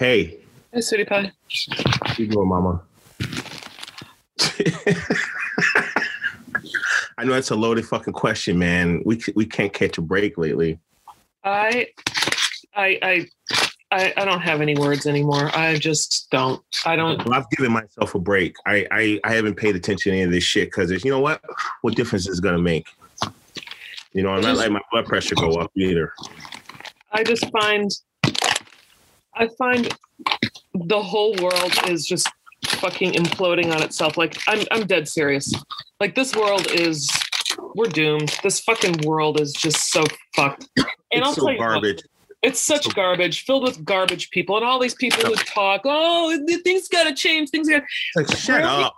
Hey, Hey, sweetie pie. how you doing, Mama? I know that's a loaded fucking question, man. We we can't catch a break lately. I, I, I, I, I don't have any words anymore. I just don't. I don't. Well, I've given myself a break. I I, I haven't paid attention to any of this shit because you know what? What difference is it gonna make? You know, I'm not letting my blood pressure go up either. I just find. I find the whole world is just fucking imploding on itself. Like I'm, I'm dead serious. Like this world is. We're doomed. This fucking world is just so fucked. And I'll It's tell so you what, garbage. It's such So- garbage, filled with garbage people, and all these people who talk, oh, things got to change. Things got like shut Really? up.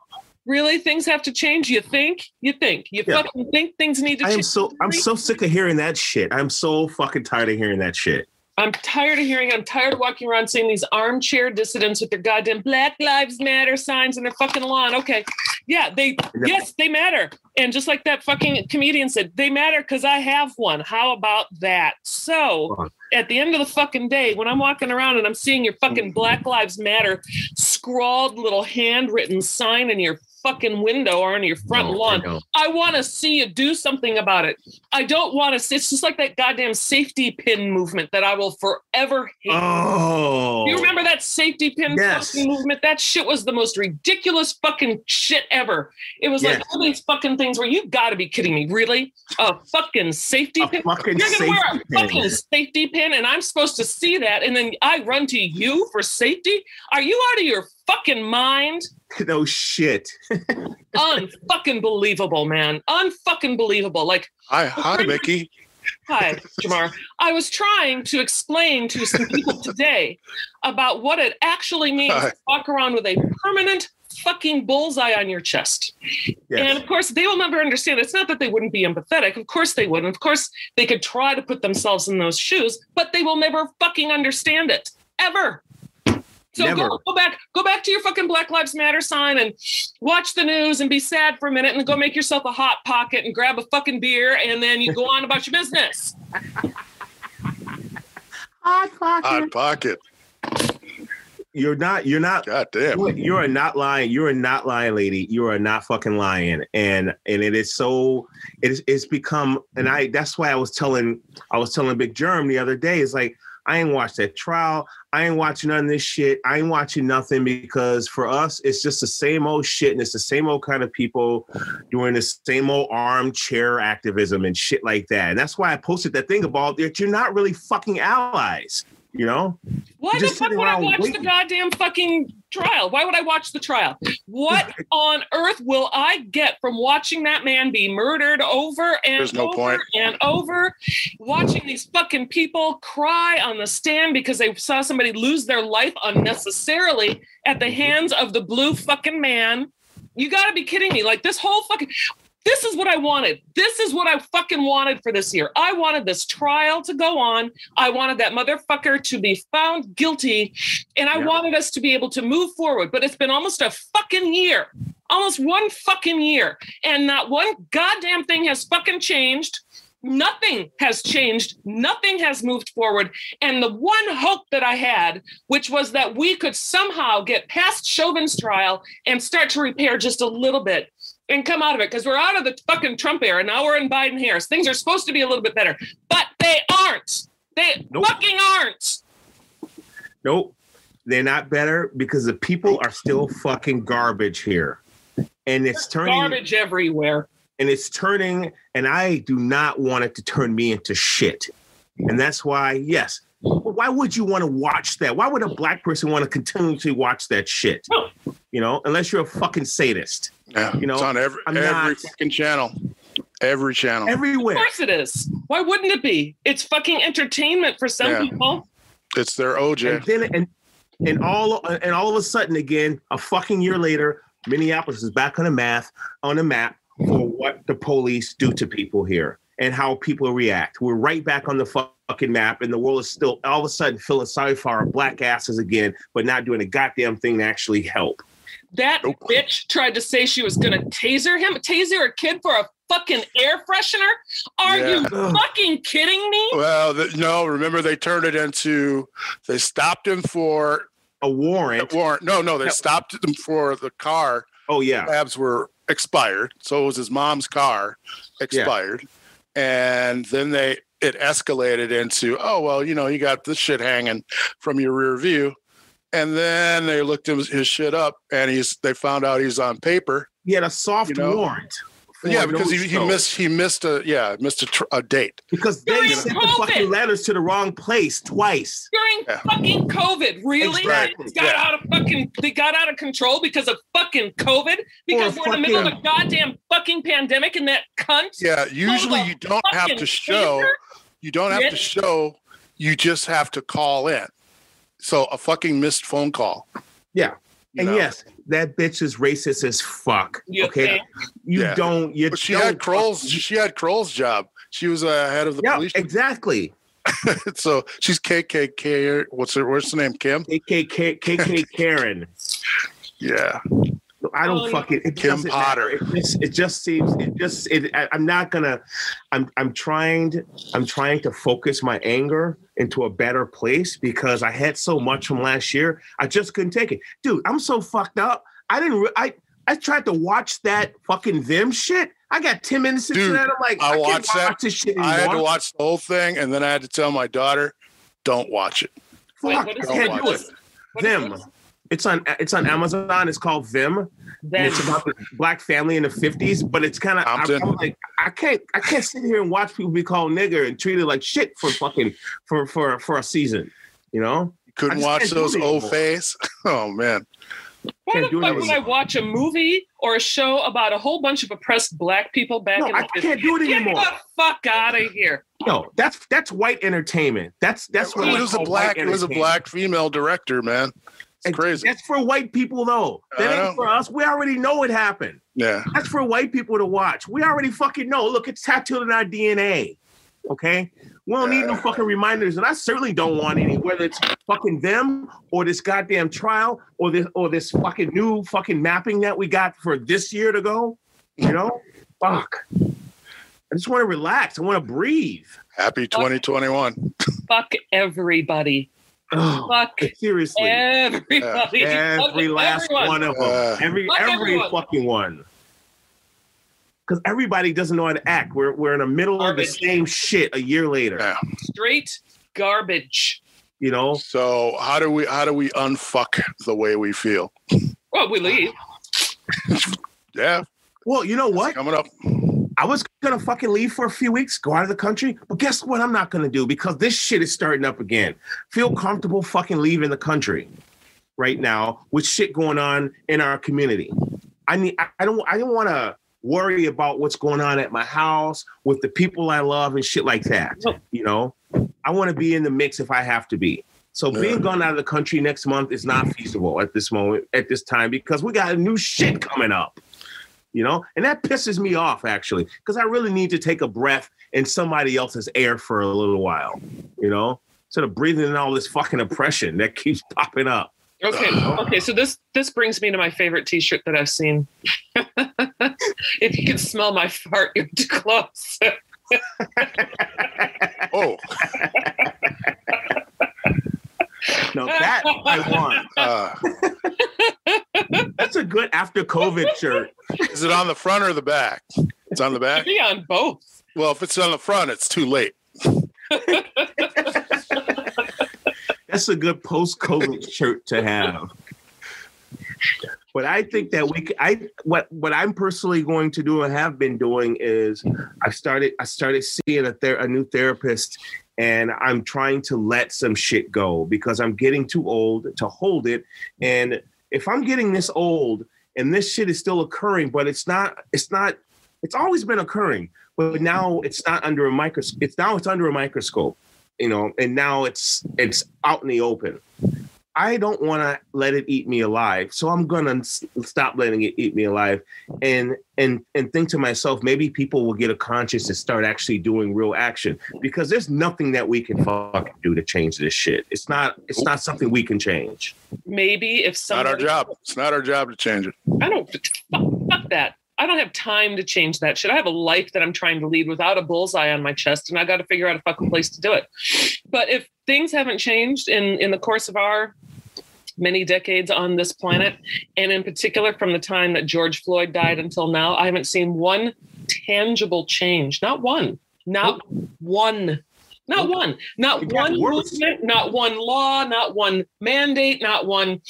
really things have to change. You think? You think? You Yeah. fucking think things need to I am so I'm so sick of hearing that shit. I'm so fucking tired of hearing that shit. I'm tired of hearing. I'm tired of walking around seeing these armchair dissidents with their goddamn Black Lives Matter signs in their fucking lawn. Okay, yeah, they yes they matter. And just like that fucking comedian said, they matter because I have one. How about that? So at the end of the fucking day, when I'm walking around and I'm seeing your fucking Black Lives Matter scrawled little handwritten sign in your fucking window or on your front No, lawn, know. I want to see you do something about it. I don't want to see. It's just like that goddamn safety pin movement that I will forever hate. Oh, you remember that safety pin Yes. fucking movement? That shit was the most ridiculous fucking shit ever. It was like all these fucking things where you got to be kidding me. Really? A fucking safety A pin? fucking You're gonna wear a pin. fucking safety pin, and I'm supposed to see that, and then I run to you for safety? Are you out of your fucking mind? no shit. Unfucking believable, man. Unfucking believable. Like Hi, hi, Mickey. Hi, Jamar. I was trying to explain to some people today about what it actually means Hi. to walk around with a permanent fucking bullseye on your chest. Yes. And of course, they will never understand. It's not that they wouldn't be empathetic. Of course, they would. And of course, they could try to put themselves in those shoes, but they will never fucking understand it ever. So Never. go, go back, go back to your fucking Black Lives Matter sign and watch the news and be sad for a minute and go make yourself a hot pocket and grab a fucking beer and then you go on about your business. Hot pocket. Hot pocket. You're not. You're not. God damn. You're- You're not lying. You're not lying lady. You are not fucking lying. And and it is so. It's it's become. And I. That's why I was telling. I was telling Big Germ the other day. It's like I ain't watched that trial. I ain't watching none of this shit. I ain't watching nothing because for us, it's just the same old shit, and it's the same old kind of people doing the same old armchair activism and shit like that. And that's why I posted that thing about that you're not really fucking allies. You know? Why the fuck would I around watch the goddamn fucking trial? Why would I watch the trial? What on earth will I get from watching that man be murdered over and no over point. and over? Watching these fucking people cry on the stand because they saw somebody lose their life unnecessarily at the mm-hmm. hands of the blue fucking man. You gotta be kidding me. Like this whole fucking this is what I wanted. This is what I fucking wanted for this year. I wanted this trial to go on. I wanted that motherfucker to be found guilty. And I Yeah. wanted us to be able to move forward. But it's been almost a fucking year, almost one fucking year. And not one goddamn thing has fucking changed. Nothing has changed. Nothing has moved forward. And the one hope that I had, which was that we could somehow get past Chauvin's trial and start to repair just a little bit and come out of it because we're out of the fucking Trump era. Now we're in Biden Harris. Things are supposed to be a little bit better, but they aren't. They Nope. fucking aren't. Nope. They're not better because the people are still fucking garbage here. And it's turning Garbage everywhere. and it's turning and I do not want it to turn me into shit. And that's why, yes. Why would you want to watch that? Why would a black person want to continually watch that shit? No. You know, unless you're a fucking sadist. Yeah, You know, it's on every I'm every not- fucking channel. Every channel. Everywhere. Of course it is. Why wouldn't it be? It's fucking entertainment for some Yeah. people. it's their OJ. And then and and all and all of a sudden again, a fucking year later, Minneapolis is back on the math on the map for what the police do to people here and how people react. We're right back on the fucking map, and the world is still all of a sudden feeling sorry for our black asses again, but not doing a goddamn thing to actually help. That Nope. bitch tried to say she was gonna taser him, taser a kid for a fucking air freshener. Are Yeah. you fucking kidding me? Well, the, no, remember they turned it into they stopped him for a warrant. warrant. No, no, they No. stopped him for the car. Oh yeah, the Tabs were expired, so it was his mom's car expired, and then they it escalated into oh well, you know, you got this shit hanging from your rear view, and then they looked his, his shit up, and he's they found out he's on paper. he had a soft You know? warrant. For yeah, because he, he missed he missed a yeah missed a, tr- a date. because they During sent the fucking letters to the wrong place twice. During Yeah. fucking COVID, really? Exactly, It got yeah. out of fucking. They got out of control because of fucking COVID. Because Or we're in the middle of a goddamn fucking pandemic, and that cunt. Yeah, usually you don't have to show. taser? You don't have to show. You just have to call in. So a fucking missed phone call. Yeah. You And know? yes, that bitch is racist as fuck. You okay, think? you Yeah. don't. You But she don't had Kroll's. fucking- She had Kroll's job. She was uh, head of the Yeah, police. exactly. so she's KKK. What's her? What's her name? Kim. KKK, KK Karen. Yeah. I don't Um, fucking. It Kim Potter. It just, it just seems. It just. It, I, I'm not gonna. I'm. I'm trying. To, I'm trying to focus my anger into a better place because I had so much from last year. I just couldn't take it, dude. I'm so fucked up. I didn't. Re- I. I tried to watch that fucking Them shit. I got 10 minutes into Dude, that. I'm like, I I, can't watched that. watch this shit anymore. I had to watch the whole thing, and then I had to tell my daughter, "Don't watch it." Wait, Fuck, what is I can't Don't do watch it. it. What is Them. this? It's on. It's on Amazon. It's called Them. And it's about the black family in the fifties, but it's kind of Compton. I'm like I can't I can't sit here and watch people be called nigger and treated like shit for fucking for for for a season, you know? You couldn't watch those old anymore. face. Oh man. why can't the do it fuck would. I watch a movie or a show about a whole bunch of oppressed black people back No, in the I can't do it anymore. Get the fuck out of here. No, that's that's white entertainment. That's that's what it was a black. It was a black female director, man. It's And crazy. That's for white people though. That ain't for us. We already know it happened. Yeah. That's for white people to watch. We already fucking know. Look, it's tattooed in our DNA. Okay? We don't need no fucking reminders, and I certainly don't want any, whether it's fucking them or this goddamn trial or this or this fucking new fucking mapping that we got for this year to go. You know? Fuck. I just want to relax. I want to breathe. Happy 2021. Fuck everybody. Oh, Fuck seriously. everybody. Every last everyone. one of them. Uh, every Fuck every everyone. fucking one. Because everybody doesn't know how to act. We're we're in the middle of the same shit a year later. Yeah. Straight garbage. You know? So how do we how do we unfuck the way we feel? Well, we leave. Yeah, Well, you know what? coming up. I was gonna fucking leave for a few weeks, go out of the country, but guess what? I'm not gonna do because this shit is starting up again. Feel comfortable fucking leaving the country right now with shit going on in our community. I need. I I don't. I don't want to worry about what's going on at my house with the people I love and shit like that. You know, I want to be in the mix if I have to be. So Yeah. being gone out of the country next month is not feasible at this moment, at this time, because we got new shit coming up. You know, and that pisses me off actually, because I really need to take a breath in somebody else's air for a little while. You know, instead of breathing in all this fucking oppression that keeps popping up. Okay. Okay. So this this brings me to my favorite T-shirt that I've seen. if you can smell my fart, you're too close. Oh, No, that I want. uh, That's a good after COVID shirt. is it on the front or the back? It's on the back. It be on both. Well, if it's on the front, it's too late. That's a good post-COVID shirt to have. But I think that we, I what what I'm personally going to do and have been doing is I started I started seeing a ther- a new therapist, and I'm trying to let some shit go because I'm getting too old to hold it. And if I'm getting this old and this shit is still occurring, but it's not it's not it's always been occurring, but now it's not under a microscope. It's now it's under a microscope, you know, and now it's it's out in the open. I don't want to let it eat me alive, so I'm gonna stop letting it eat me alive, and and and think to myself, maybe people will get a conscience and start actually doing real action because there's nothing that we can fucking do to change this shit. It's not it's not something we can change. Maybe if It's not our job. It's not our job to change it. I don't fuck, fuck that. I don't have time to change that shit. I have a life that I'm trying to lead without a bullseye on my chest, and I got to figure out a fucking place to do it. But if things haven't changed in in the course of our many decades on this planet, and in particular from the time that George Floyd died until now, I haven't seen one tangible change. Not one. Not one. Not one. Not It one movement. Not one law. Not one mandate. Not one.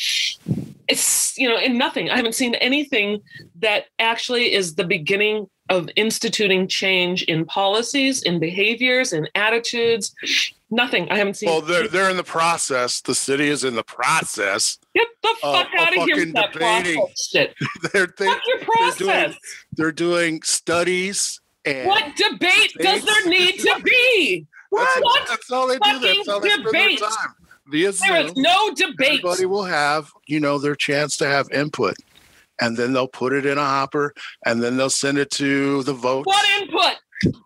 It's you know, and nothing. I haven't seen anything that actually is the beginning of instituting change in policies, in behaviors, in attitudes. Nothing. I haven't seen. Well, they're they're in the process. The city is in the process. Get the uh, fuck of out of here with that debating. process shit. They're they, Fuck your they're doing process. they're doing studies and What debate does there need to be? That's, What that's all they do. That's fucking how they spend their debate? time. Via There is no debate. everybody will have you know their chance to have input, and then they'll put it in a hopper, and then they'll send it to the vote. What input?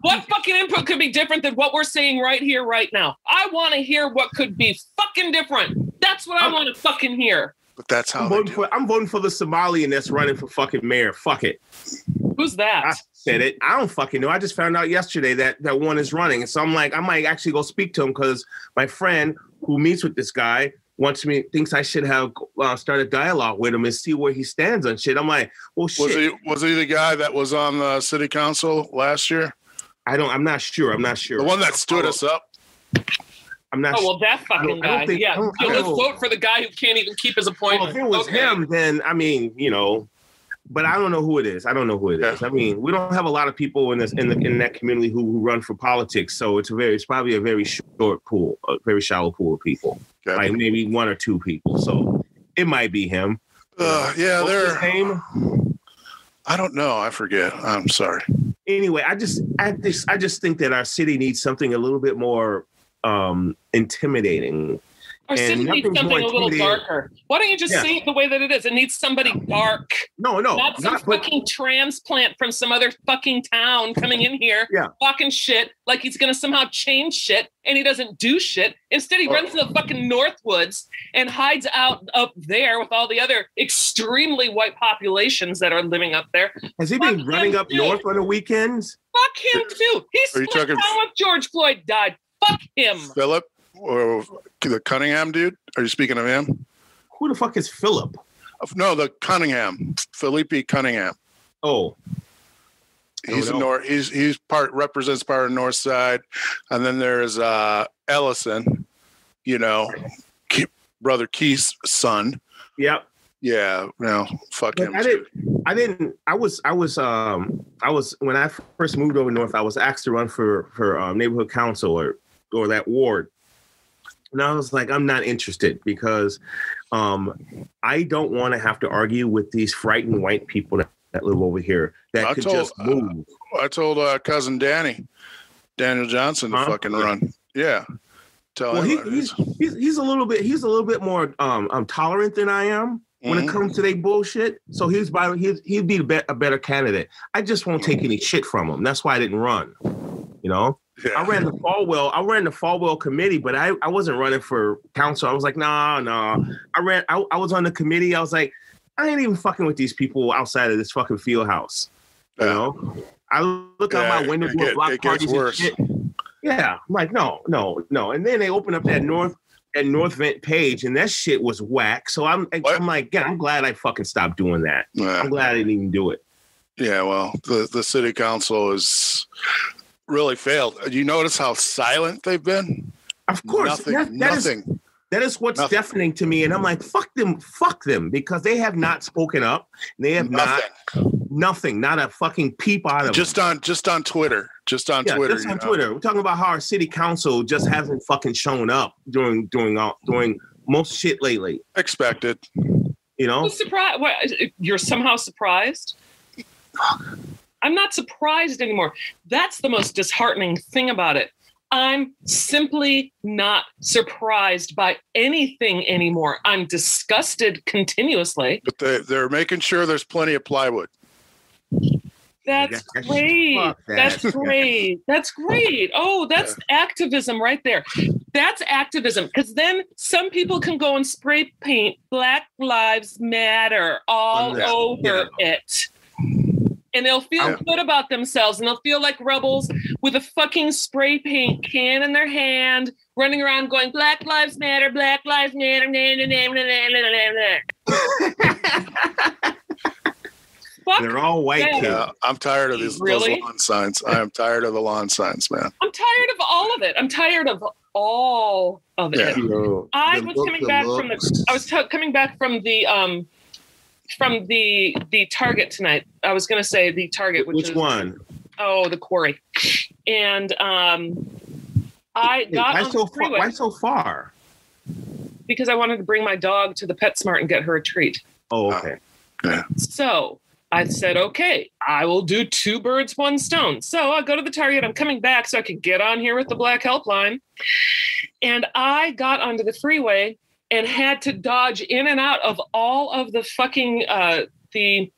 What fucking input could be different than what we're saying right here, right now? I want to hear what could be fucking different. That's what I uh, want to fucking hear. But that's how I'm they voting do. for I'm voting for the Somalian that's running for fucking mayor. Fuck it. Who's that? I said it. I don't fucking know. I just found out yesterday that that one is running, and so I'm like, I might actually go speak to him because my friend who meets with this guy wants me thinks I should have uh, start a dialogue with him and see where he stands on shit. I'm like, well, shit. Was he was he the guy that was on the city council last year? I don't. I'm not sure. I'm not sure. The one that stood us up. I'm not. Oh well, that fucking I don't guy. think- I yeah, don't- I so let's don't- vote for the guy who can't even keep his Well, appointment. if it was Okay. him, then I mean, you know, but I don't know who it is. I don't know who it is. I mean, we don't have a lot of people in this in the in that community who, who run for politics, so it's a very it's probably a very short pool, a very shallow pool of people, Okay. like maybe one or two people. So it might be him. Uh, yeah, What's they're. name? I don't know. I forget. I'm sorry. Anyway, I just I just I just think that our city needs something a little bit more um intimidating. Our and city needs something a little intimidating. darker. Why don't you just Yeah. say it the way that it is? It needs somebody dark, No, no, not some not but fucking transplant from some other fucking town coming in here, Yeah. talking shit like he's gonna somehow change shit, and he doesn't do shit. Instead, he Oh. runs to the fucking Northwoods and hides out up there with all the other extremely white populations that are living up there. has he been Fuck running up too. north on the weekends? Fuck him too. He's Are you split talking- down with George Floyd died. Fuck him. Philip or the Cunningham dude? Are you speaking of him? Who the fuck is Philip? No, the Cunningham, Phillipe Cunningham. Oh, He's a know. north. He's he's part represents part of North Side, and then there's uh Ellison, you know, Ke- brother Keith's son. yep. Yeah, no, fuck But him. I too. didn't. I didn't. I was. I was. Um. I was when I first moved over north. I was asked to run for for um, neighborhood council or or that ward, and I was like, I'm not interested because, um, I don't want to have to argue with these frightened white people that, that live over here that I could told- just move. I told uh, cousin Danny, Daniel Johnson, to Huh? fucking run. Yeah, tell well, him. he, he's, he's he's a little bit he's a little bit more um, um tolerant than I am when it Mhm. comes to their bullshit. So he's by he'd, he'd be a better candidate. I just won't take any shit from him. That's why I didn't run. You know, Yeah. I ran the Folwell. I ran the Folwell committee, but I, I wasn't running for council. I was like, nah, nah. I ran. I, I was on the committee. I was like, I ain't even fucking with these people outside of this fucking field house. You Yeah. know, I look Yeah, out my window, get- block parties and shit. Yeah, I'm like, no, no, no. And then they open up that North that North Vent page, and that shit was whack. So I'm, What? I'm like, yeah, I'm glad I fucking stopped doing that. Yeah. I'm glad I didn't even do it. Yeah, well, the the city council is really failed. Uh, you notice how silent they've been? Of course, nothing. that- that is- nothing. That is what's Nothing. deafening to me. And I'm like, fuck them, fuck them, because they have not spoken up. They have nothing. not nothing, not a fucking peep out of Just on just on Twitter. Just on them. Yeah, Twitter. just you on know? Twitter. We're talking about how our city council just hasn't fucking shown up during during all during most shit lately. Expected. You know? Who's surprised? What, you're somehow surprised? I'm not surprised anymore. That's the most disheartening thing about it. I'm simply not surprised by anything anymore. I'm disgusted continuously. But they they're making sure there's plenty of plywood. That's great. that. That's great. That's great. Oh, that's activism right there. That's activism. Because then some people can go and spray paint Black Lives Matter all On that, over it and they'll feel good about themselves and they'll feel like rebels with a fucking spray paint can in their hand, running around going, Black Lives Matter, Black Lives Matter, nah, nah, nah, nah, nah, nah, nah. Fuck They're all white. Yeah, I'm tired of these really? lawn signs. I am tired of the lawn signs, man. I'm tired of all of it. I'm tired of all of it. Yeah. I was look, coming back looks. from the. I was t- coming back from the um from the the Target tonight. I was going to say the Target, which, Which is one? oh the quarry, and um I Hey, got why on so the far? freeway Why so far? because I wanted to bring my dog to the PetSmart and get her a treat. Oh, okay. So I said, okay, I will do two birds, one stone. So I go to the Target. I'm coming back so I can get on here with the Black Helpline. And I got onto the freeway and had to dodge in and out of all of the fucking uh the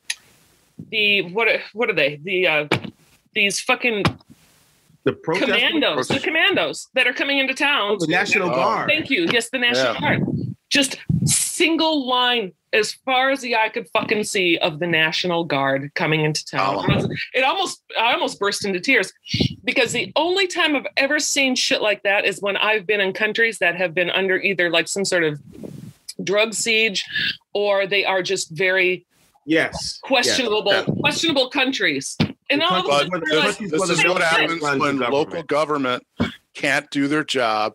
the what are- what are they? The uh these fucking The protest. commandos, the commandos that are coming into town. Oh, the National Oh. Guard. Thank you. Yes, the National Yeah. Guard. Just single line as far as the eye could fucking see of the National Guard coming into town. Oh. It almost I almost burst into tears because the only time I've ever seen shit like that is when I've been in countries that have been under either like some sort of drug siege or they are just very Yes. questionable Yeah. questionable countries. And all of But sudden, this, like, Well, this is what happens when government. local government can't do their job,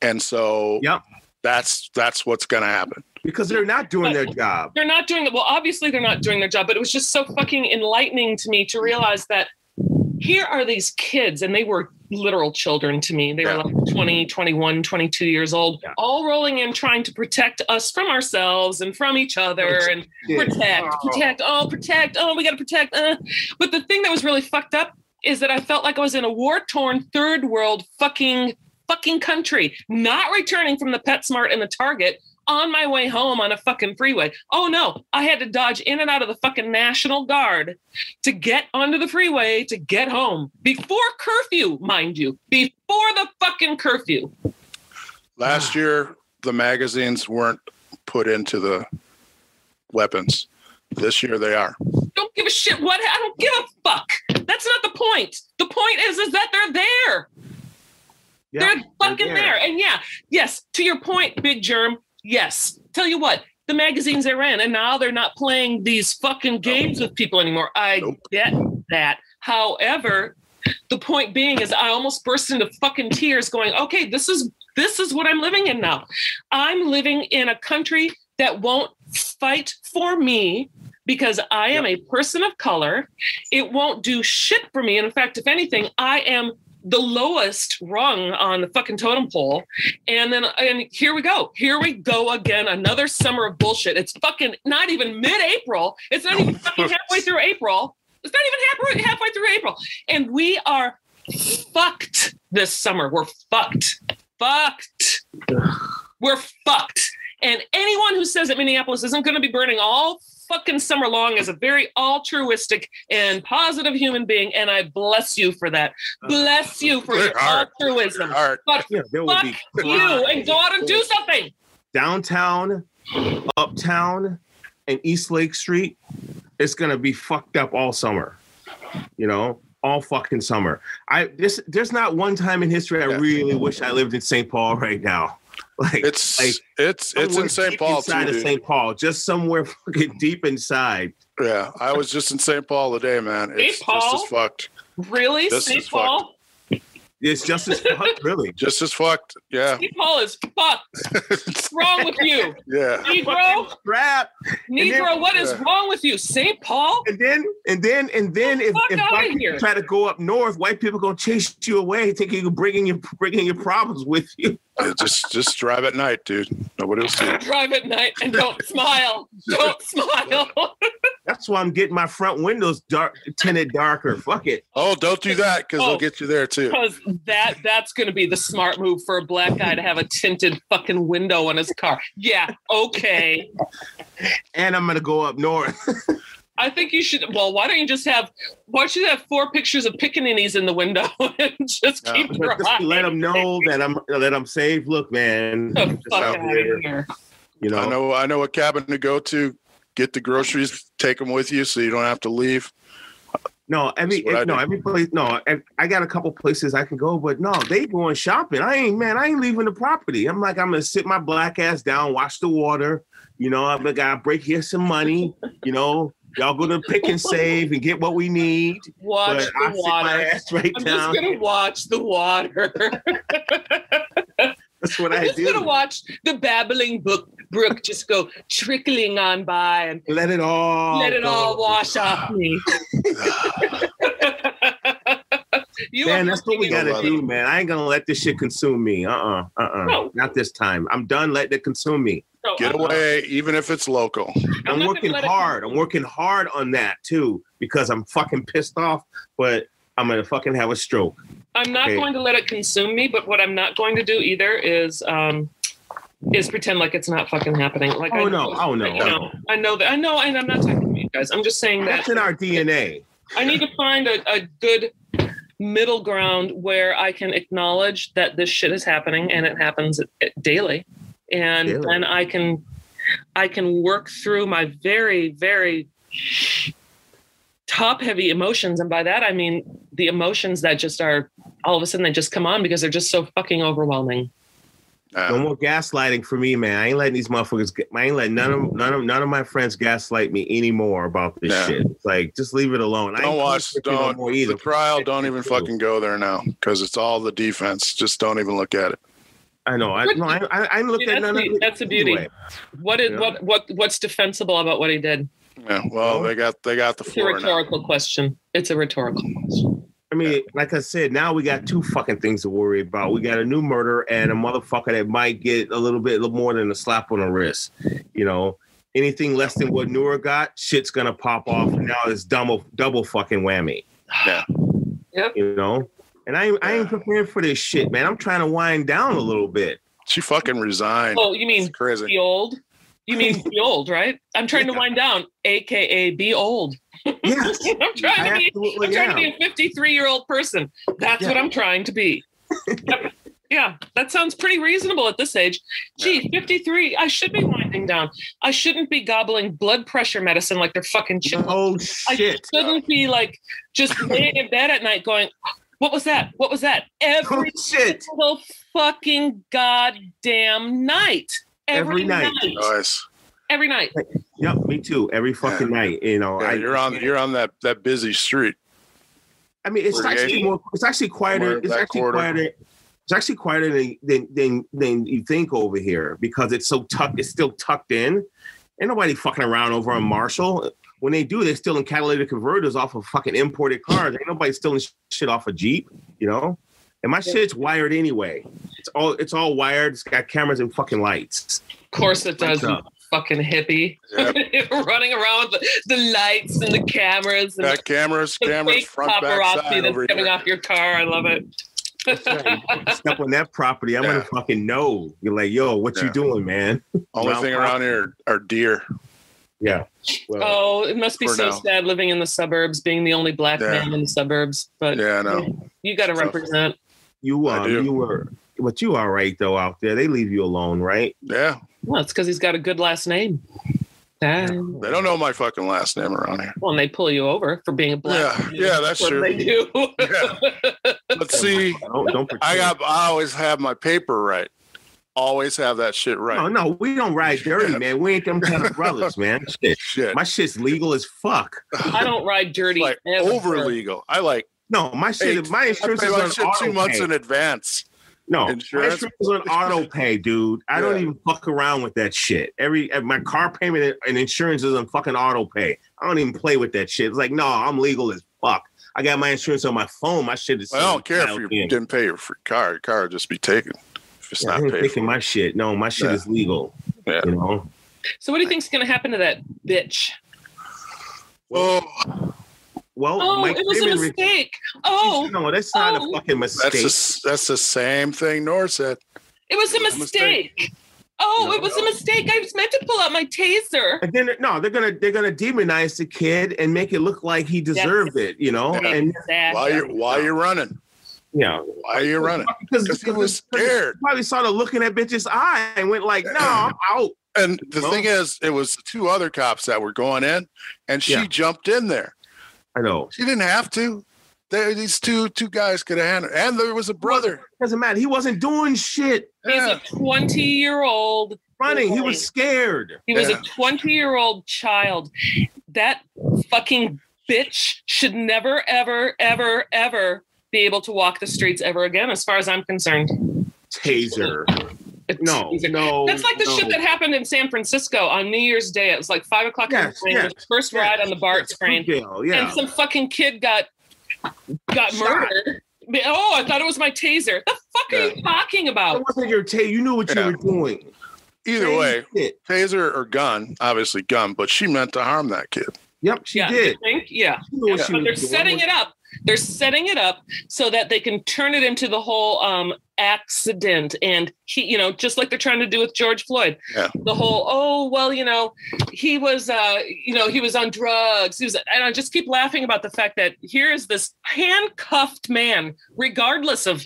and so Yep. that's that's what's going to happen. Because they're not doing their job. they're not doing it. Well, obviously they're not doing their job, but it was just so fucking enlightening to me to realize that here are these kids, and they were literal children to me. They Yeah. were like 20, 21, 22 years old, Yeah. all rolling in trying to protect us from ourselves and from each other and protect, protect, oh, protect, oh, we got to protect. Uh. But the thing that was really fucked up is that I felt like I was in a war torn third world fucking fucking country, not returning from the PetSmart and the Target on my way home on a fucking freeway. Oh no, I had to dodge in and out of the fucking National Guard to get onto the freeway to get home before curfew, mind you, before the fucking curfew. Last ah. year, the magazines weren't put into the weapons. This year, they are. Don't give a shit what I don't give a fuck. That's not the point. The point is is that they're there. Yeah, they're fucking there. And yeah, yes, to your point, Big Germ, yes. Tell you what, the magazines they're in, and now they're not playing these fucking games with people anymore. I Nope. get that. However, the point being is I almost burst into fucking tears going, okay, this is this is what I'm living in now. I'm living in a country that won't fight for me because I am a person of color. It won't do shit for me. And in fact, if anything, I am the lowest rung on the fucking totem pole. And then and here we go. Here we go again. Another summer of bullshit. It's fucking not even mid-April. It's not even fucking halfway through April. It's not even halfway halfway through April. And we are fucked this summer. We're fucked. Fucked. We're fucked. And anyone who says that Minneapolis isn't going to be burning all fucking summer long is a very altruistic and positive human being. And I bless you for that. Uh, bless you for your heart. altruism. All right. But Yeah, fuck you and go out and do something. downtown, uptown, and East Lake Street. It's gonna be fucked up all summer. You know, all fucking summer. I this there's not one time in history I Yeah. really wish I lived in St. Paul right now. Like It's like, it's it's in St. deep Paul inside too. of. St. Paul, just somewhere fucking deep inside. Yeah, I was just in St. Paul today, man. It's Paul? just as fucked. Really? This St. is Paul? It's just as fucked, really. Just as fucked. Yeah. St. Paul is fucked. What's wrong with you? yeah. Negro? Crap. Negro, what is Yeah. wrong with you? St. Paul? And then and then and then if, fuck if white people here. try to go up north, white people gonna chase you away, thinking you're bringing your bringing your problems with you. Yeah, just just drive at night, dude. Nobody will see. you. Drive at night and don't smile. Don't smile. That's why I'm getting my front windows dark tinted darker. Fuck it. Oh, don't do that because Oh. they'll get you there too. Because that that's gonna be the smart move for a black guy to have a tinted fucking window on his car. Yeah, okay. And I'm gonna go up north. I think you should well, why don't you just have why don't you have four pictures of pickaninnies in the window and just Yeah. keep your Just let them know that I'm that I'm safe. Look, man, the just fuck out out here, here. you know. I know I know what cabin to go to. Get the groceries, take them with you, so you don't have to leave. No, every That's what I no every place. No, I- I got a couple places I can go, but no, they going shopping. I ain't man. I ain't leaving the property. I'm like I'm gonna sit my black ass down, watch the water. You know, I'm gonna break here some money. You know, y'all go to pick and save and get what we need. Watch I the my water. right I'm down. just gonna watch the water. That's what I'm I just do. gonna watch the babbling brook, brook just go trickling on by and Let it all. let it go. all wash off me. you Man, that's what we gotta do, man. I ain't gonna let this shit consume me. Uh uh-uh, uh uh No. Not this time. I'm done letting it consume me. No, Get I'm- away, even if it's local. I'm I'm, working gonna let it hard. I'm working hard on that too because I'm fucking pissed off. But I'm gonna fucking have a stroke. I'm not Okay. going to let it consume me, but what I'm not going to do either is um is pretend like it's not fucking happening. Like I Oh know, no! Oh no! you know, I know that I know, and I'm not talking to you guys. I'm just saying that That's in our DNA. I need to find a, a good middle ground where I can acknowledge that this shit is happening and it happens daily, and Daily. then I can I can work through my very very top heavy emotions, and by that I mean the emotions that just are all of a sudden they just come on because they're just so fucking overwhelming. Uh, No more gaslighting for me, man. I ain't letting these motherfuckers. Get, I ain't letting none of none of none of my friends gaslight me anymore about this Yeah. shit. It's like just leave it alone. I don't ain't watch. coming for no Don't more the trial. Don't even fucking go there now because it's all the defense. Just don't even look at it. I know. I no. I, I, I ain't looked See, at that's none the- of it. that's the beauty. anyway. What is Yeah. what what what's defensible about what he did? Yeah. Well, they got they got the It's a floor now. rhetorical question. It's a rhetorical question. I mean, like I said, now we got two fucking things to worry about. We got a new murder and a motherfucker that might get a little bit more than a slap on the wrist. You know, anything less than what Noor got, shit's gonna pop off. And now it's double double fucking whammy. Yeah. You know, and I ain't, I ain't prepared for this shit, man. I'm trying to wind down a little bit. She fucking resigned. Oh, you mean It's crazy. be old? You mean be old, right? I'm trying to wind down, aka be old. Yes, I'm trying I to be I'm trying to be a 53 year old person. That's Yeah. what I'm trying to be. yeah, that sounds pretty reasonable at this age. Gee, 53, I should be winding down. I shouldn't be gobbling blood pressure medicine like they're fucking children. Oh shit. I shouldn't be like just laying in bed at night going, what was that? What was that? Oh Every shit! single fucking goddamn night. Every night. Nice. Every night. Yep, me too. Every fucking night, you know. Yeah, I, you're on you're on that that busy street. I mean, it's Forty-eight. actually more. It's actually quieter. It's actually quarter. quieter. It's actually quieter than, than than than you think over here because it's so tucked. It's still tucked in. Ain't nobody fucking around over on Marshall. When they do, they're stealing catalytic converters off of fucking imported cars. Ain't nobody stealing shit off a Jeep, you know. And my shit's wired anyway. It's all it's all wired. It's got cameras and fucking lights. Of course it does, Lights you up. fucking hippie. Yep. Running around with the, the lights and the cameras and Got cameras, the cameras fake front, back, paparazzi side that's over coming here. off your car. I love it. That's right. Step on that property, I'm Yeah. gonna fucking know. You're like, yo, what you doing, man? Only Around thing around here are deer. Yeah. Oh, well, Oh, it must be so now. sad living in the suburbs, being the only black Yeah. man in the suburbs. But Yeah, I know. you got to Tough. represent. You I um, do. you were, but you all right though out there. They leave you alone, right? Yeah. Well, it's because he's got a good last name. Ah. They don't know my fucking last name around here. Well, and they pull you over for being a black. Yeah, man. yeah, that's what true. They do. Yeah. But see, Don't, don't. I got I always have my paper right. Always have that shit right. No, no, we don't ride dirty, man. We ain't them kind of brothers, man. Shit. Shit. My shit's legal as fuck. I don't ride dirty. like ever. over legal. I like No, my shit, Hey, my I insurance pay is on shit auto two months pay. in advance. No, my insurance. insurance is on auto pay, dude. I don't even fuck around with that shit. Every my car payment and insurance is on fucking auto pay. I don't even play with that shit. It's like, no, I'm legal as fuck. I got my insurance on my phone. My shit is. I don't care if you in. didn't pay your free car. Your car would just be taken if it's Yeah, not ain't paid taking for. my shit. No, my shit Yeah. is legal. Yeah. You know. So, what do you think's going to happen to that bitch? Oh, Well, Oh, Mike it was a Freeman re- mistake. Oh, no, that's not Oh. a fucking mistake. that's the, that's the same thing Noor said. it was a It was a mistake. mistake. Oh, No. it was a mistake. I was meant to pull out my taser. And then no, they're gonna they're gonna demonize the kid and make it look like he deserved it, you know. Yeah. And Why you why you running? you know, Why are you running? because Because he was scared. Probably saw the look in that bitch's eye and went like, "No, I'm out." And the Well- thing is, it was two other cops that were going in, and she Yeah. jumped in there. I know. She didn't have to. There, these two two guys could have handled, and there was a brother. Doesn't matter. He wasn't doing shit. He's Yeah. a 20 year old. Running. He was scared. He was Yeah. a 20 year old child. That fucking bitch should never, ever, ever, ever be able to walk the streets ever again, as far as I'm concerned. Taser. It's- No, no. That's like the no. shit that happened in San Francisco on New Year's Day. It was like five o'clock in the morning. yes, the first yes, ride on the BART yes, train, yeah. and some fucking kid got got Shot. murdered. Oh, I thought it was my taser. The fuck are you talking about? It wasn't your taser. You knew what Yeah. you were doing. Either Same way, shit. taser or gun, obviously gun, but she meant to harm that kid. Yep, she yeah, did. think? Yeah. She Yeah, she but they're doing. setting it up. They're setting it up so that they can turn it into the whole um, accident, and he, you know, just like they're trying to do with George Floyd. Yeah. The whole, oh well, you know, he was, uh, you know, he was on drugs. He was, and I just keep laughing about the fact that here is this handcuffed man, regardless of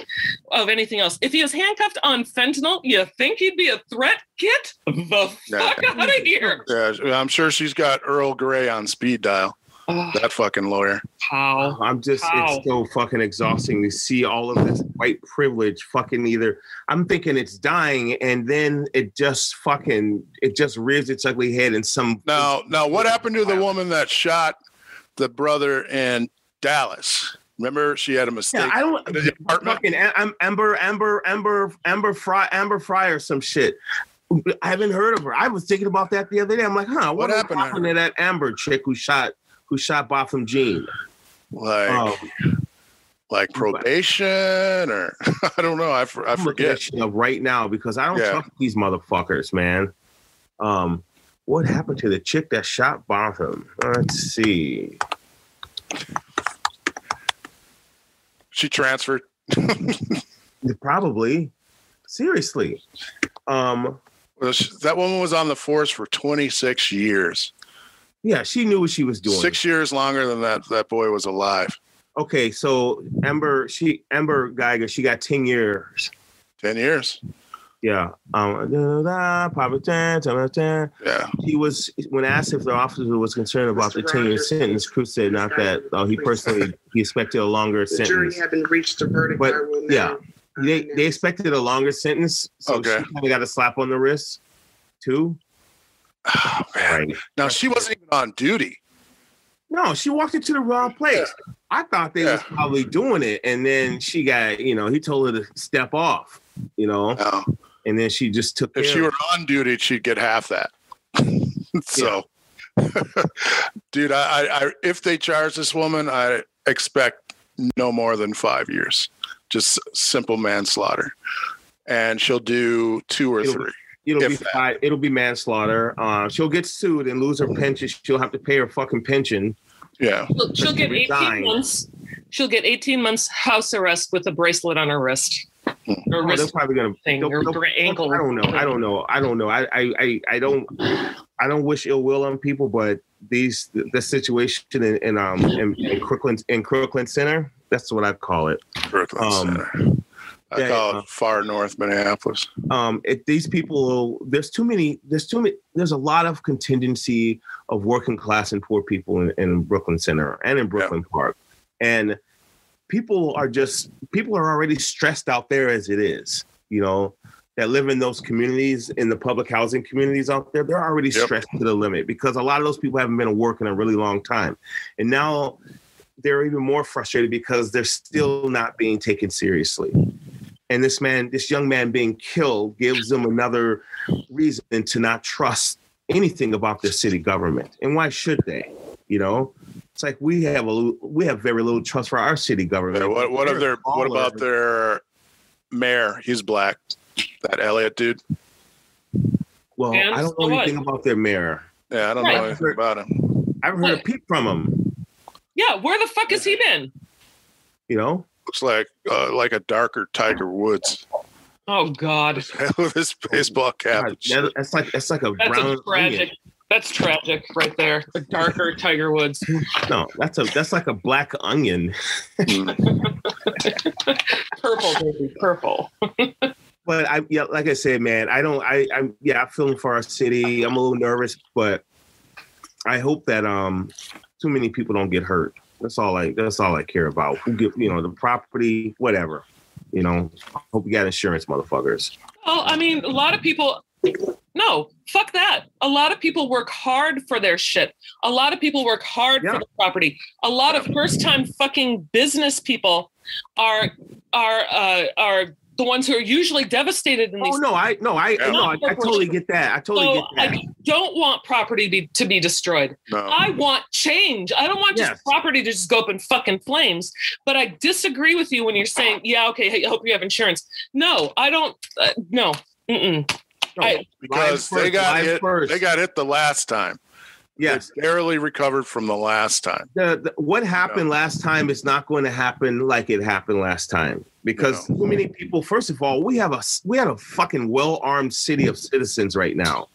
of anything else. If he was handcuffed on fentanyl, you think he'd be a threat? Get the Yeah. fuck out of here! Yeah, I'm sure she's got Earl Gray on speed dial. Oh, That fucking lawyer. how? Oh, I'm just How? it's so fucking exhausting to see all of this white privilege fucking either I'm thinking it's dying and then it just fucking it just rears its ugly head in some Now, now, what happened to the woman that shot the brother in Dallas? Remember, she had a mistake. yeah, I don't in the apartment. fucking Am- Amber Amber Amber Amber Fry Amber Fry or some shit. I haven't heard of her. I was thinking about that the other day. I'm like, huh, what, What happened to happened to that Amber chick who shot who shot Botham Jean? Like, Um, like probation, or I don't know. I, for, I I'm looking that forget. right now because I don't Yeah. trust these motherfuckers, man. Um, what happened to the chick that shot Botham? Let's see. She transferred. Probably. Seriously. Um, That woman was on the force for 26 years. Yeah, she knew what she was doing. Six years longer than that that boy was alive. Okay, so Amber, she Amber Guyger, she got 10 years. 10 years. Yeah. Um, da, da, Papa Chan, Papa Chan. Yeah. he was when asked if the officer was concerned about the 10 year sentence, Cruz said not that uh, he personally he expected a longer The jury sentence. having reached a verdict. But, I yeah, They they expected a longer sentence, so Okay. she kind of got a slap on the wrist too. Oh, man. Right. Now, she wasn't even on duty. No, she walked into the wrong place. I thought they was probably doing it, and then she got you know he told her to step off, you know, No. and then she just took. If care she were on duty, she'd get half that. so, dude, I, I, I, if they charge this woman, I expect no more than five years, just simple manslaughter, and she'll do two or It'll- three. It'll If be that. it'll be manslaughter. Uh, she'll get sued and lose her pension. She'll have to pay her fucking pension. Yeah, She'll, she'll get 18 months. She'll get 18 months house arrest with a bracelet on her wrist. Or Oh, they're probably gonna. thing, they'll- or they'll- ankle. I don't know. I don't know. I don't know. I, I, I, I don't. I don't wish ill will on people, but these the situation in, in um in, in Crooklyn in Crooklyn Center. That's what I call it. Brooklyn Um, Center. I yeah, call it far north Minneapolis. um it, these people there's too many there's too many there's a lot of contingency of working class and poor people in, in brooklyn center and in brooklyn park. And people are just people are already stressed out there as it is you know that live in those communities in the public housing communities out there they're already Yep. stressed to the limit because a lot of those people haven't been at work in a really long time. And now they're even more frustrated because they're still not being taken seriously and this man this young man being killed gives them another reason to not trust anything about their city government and why should they you know it's like we have a little- we have very little trust for our city government Yeah, what what of their what about their mayor? He's black. That Elliott dude. well And i don't so know what? anything about their mayor Yeah, I don't Right. know anything about him. i haven't heard a peep from him Yeah, where the fuck has he been? you know Looks like uh, like a darker Tiger Woods Oh God, with his baseball cap. God, that- that's like that's like a that's brown a tragic. onion. That's tragic right there. The darker Tiger Woods. no that's a that's like a black onion Purple, baby, purple. but I yeah, like I said, man, I don't I I'm yeah, I'm feeling for our city. I'm a little nervous, but I hope that um too many people don't get hurt. That's all I that's all I care about. Who you know the property, whatever. You know, hope you got insurance, motherfuckers. Well, I mean, a lot of people. No, fuck that. A lot of people work hard for their shit. A lot of people work hard Yeah. for the property. A lot of first-time fucking business people are are uh, are the ones who are usually devastated in these Oh no, I no, I Yeah. no, I, I totally get that. I totally So get that. I don't want property be, to be destroyed. No. I want change. I don't want just property to just go up in fucking flames. But I disagree with you when you're saying, "Yeah, okay, hey, I hope you have insurance." No, I don't. Uh, no, Mm-mm. No, I- because they first, got hit. first. They got hit the last time. Yes. They barely recovered from the last time. The, the, what happened last time is not going to happen like it happened last time because No. too many people. First of all, we have a we have a fucking well armed city of citizens right now.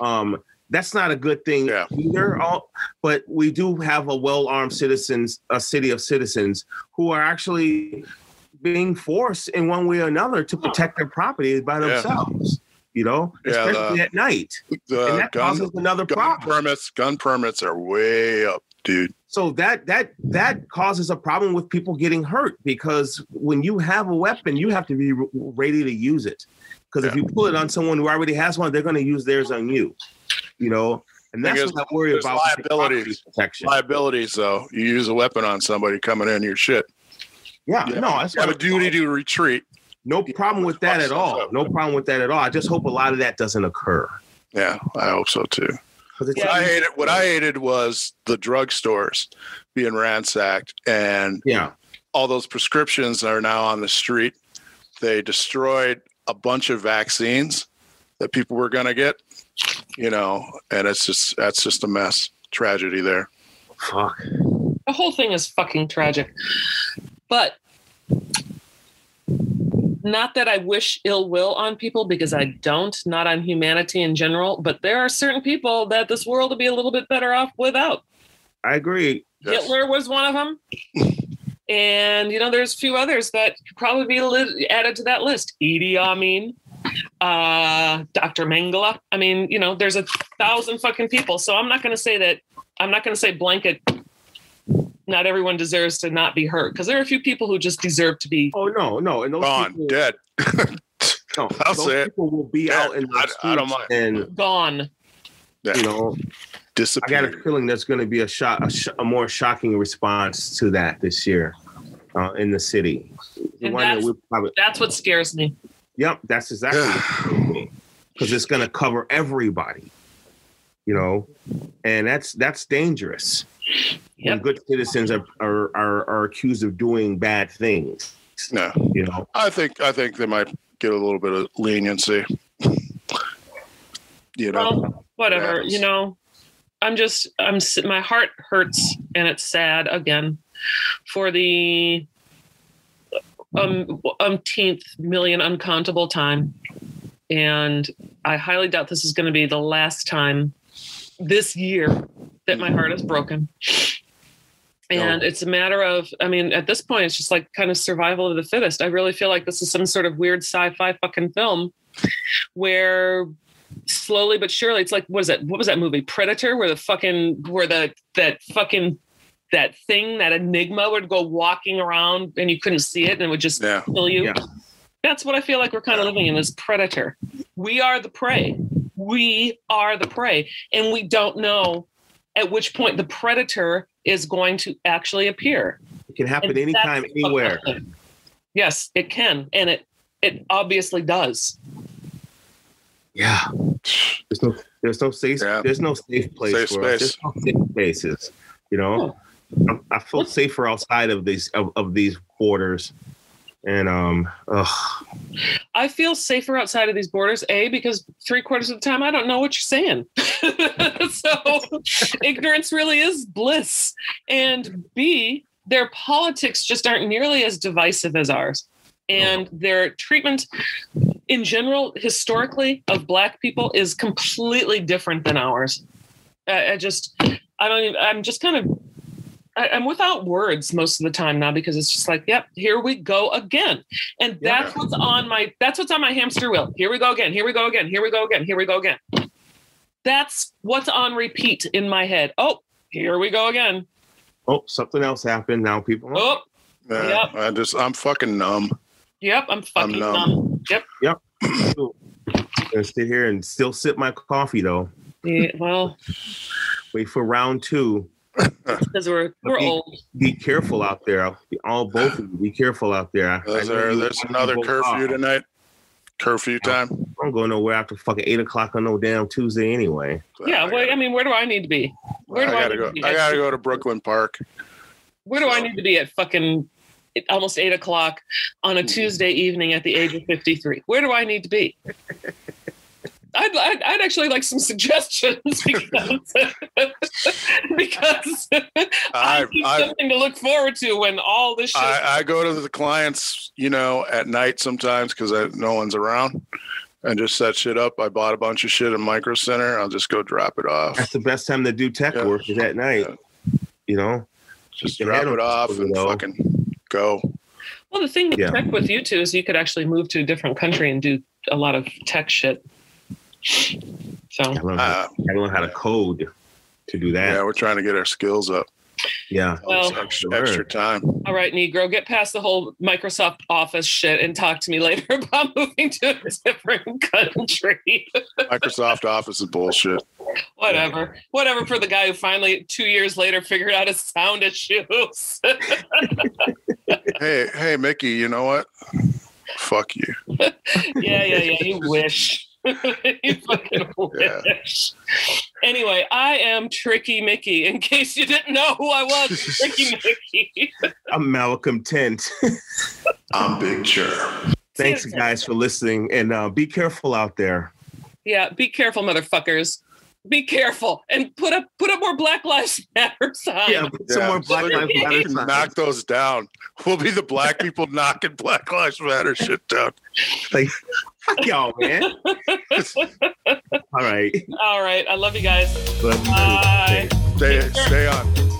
Um, that's not a good thing Yeah. either. All, but we do have a well armed citizens, a city of citizens who are actually being forced in one way or another to protect their property by Yeah. themselves. You know, Yeah, especially the- at night, and that gun, causes another gun problem. permits, gun permits are way up, dude. so that that that causes a problem with people getting hurt because when you have a weapon you have to be ready to use it because if you pull it on someone who already has one they're going to use theirs on you you know and that's what i worry about liabilities. protection Liabilities, though, you use a weapon on somebody coming in your shit. yeah You no that's have a duty to retreat. No problem with that at all no problem with that at all i just hope a lot of that doesn't occur Yeah, I hope so too. it's What I hated, what I hated was the drugstores being ransacked, and yeah all those prescriptions are now on the street. They destroyed a bunch of vaccines that people were going to get, you know, and it's just that's just a mess, tragedy there. fuck the whole thing is fucking tragic. But not that I wish ill will on people because I don't, not on humanity in general, but there are certain people that this world would be a little bit better off without. i agree Yes. Hitler was one of them. And, you know, there's a few others that could probably be li- added to that list. Idi Amin, uh, Dr. Mengele. I mean, you know, there's a thousand fucking people. So I'm not going to say that, I'm not going to say blanket, not everyone deserves to not be hurt because there are a few people who just deserve to be. oh no no and those Gone, people, dead. no, I'll those say it. people will be Yeah, out in the I- I don't streets mind. and Gone. You know I got a feeling there's going to be a shot, a, sh- a more shocking response to that this year uh, in the city. The And one that that's- we probably, That's what scares me. yep, that's exactly because it's going to cover everybody, you know, and that's that's dangerous. When Yep. good citizens are, are are are accused of doing bad things, no, you know. I think I think they might get a little bit of leniency. You know, Well, whatever. You know, I'm just, I'm, my heart hurts and it's sad again for the um, umpteenth million uncountable time. And I highly doubt this is going to be the last time this year that my heart is broken. And it's a matter of, I mean, at this point, it's just like kind of survival of the fittest. I really feel like this is some sort of weird sci fi fucking film where slowly but surely it's like what is that what was that movie? Predator where the fucking where the that fucking that thing that enigma would go walking around and you couldn't see it and it would just yeah, kill you? Yeah. that's what i feel like we're kind of living in this predator. We are the prey. We are the prey. And we don't know at which point the predator is going to actually appear It can happen And anytime, that's- anywhere. yes it can and it it obviously does Yeah. There's no there's no safe Yeah. there's no safe place Safe for us. There's no safe spaces. You know, I, I feel What's- safer outside of these of, of these borders. And um, ugh, I feel safer outside of these borders, A, because three quarters of the time I don't know what you're saying. so ignorance really is bliss. And B, their politics just aren't nearly as divisive as ours. And their treatment in general, historically, of Black people is completely different than ours. I, I just, I don't even, I'm just kind of I, I'm without words most of the time now because it's just like, yep, here we go again. And that's Yeah. what's on my that's what's on my hamster wheel. Here we go again. Here we go again. Here we go again. Here we go again. That's what's on repeat in my head. Oh, Here we go again. Oh, something else happened. Now people. Oh, Yeah, Yep. I just I'm fucking numb. yep, I'm fucking numb. numb. Yep. I'm gonna sit here and still sip my coffee though. Yeah, well, Wait for round two. because we're we're Okay. old. Be careful out there. All both of you. Be careful out there. There's, there- there's another curfew are. tonight. Curfew time. I don't go nowhere after fucking eight o'clock on no damn Tuesday anyway. Yeah, I well, gotta, I mean, where do I need to be? Where do I I, gotta need go. to be? I gotta go to Brooklyn Park. Where do I need to be at fucking almost eight o'clock on a Tuesday evening at the age of 53? Where do I need to be? I'd, I'd, I'd actually like some suggestions because, because I I need I, something to look forward to when all this shit. I I go to the clients, you know, at night sometimes because no one's around, and just set shit up. I bought a bunch of shit in Micro Center. I'll just go drop it off. That's the best time to do tech Yeah. work is at night. You know. Just You drop it off and though. fucking go. well, the thing with Yeah. tech with you two is you could actually move to a different country and do a lot of tech shit. So I learned, Uh, I learned how to code to do that. yeah, we're trying to get our skills up. Yeah. Well- extra, Sure. extra time. All right, Negro, get past the whole Microsoft Office shit and talk to me later about moving to a different country. Microsoft Office is bullshit. Whatever. Whatever for the guy who finally, two years later, figured out his sound issues. hey, hey, Mickey, you know what? Fuck you. yeah, yeah, yeah. You wish. you fucking wish. Anyway, I am Tricky Mickey. In case you didn't know who I was, Tricky Mickey. I'm Malcolm Tent. I'm Big Chair. Thanks, guys, for listening. And uh, be careful out there. Yeah, be careful, motherfuckers. Be careful and put up put up more Black Lives Matter signs. Yeah, put some Yeah, more Black Lives Matter signs. knock those down. We'll be the black people knocking Black Lives Matter shit down. Like, fuck y'all, man. All right. All right. I love you guys. But- Bye. Stay, stay on.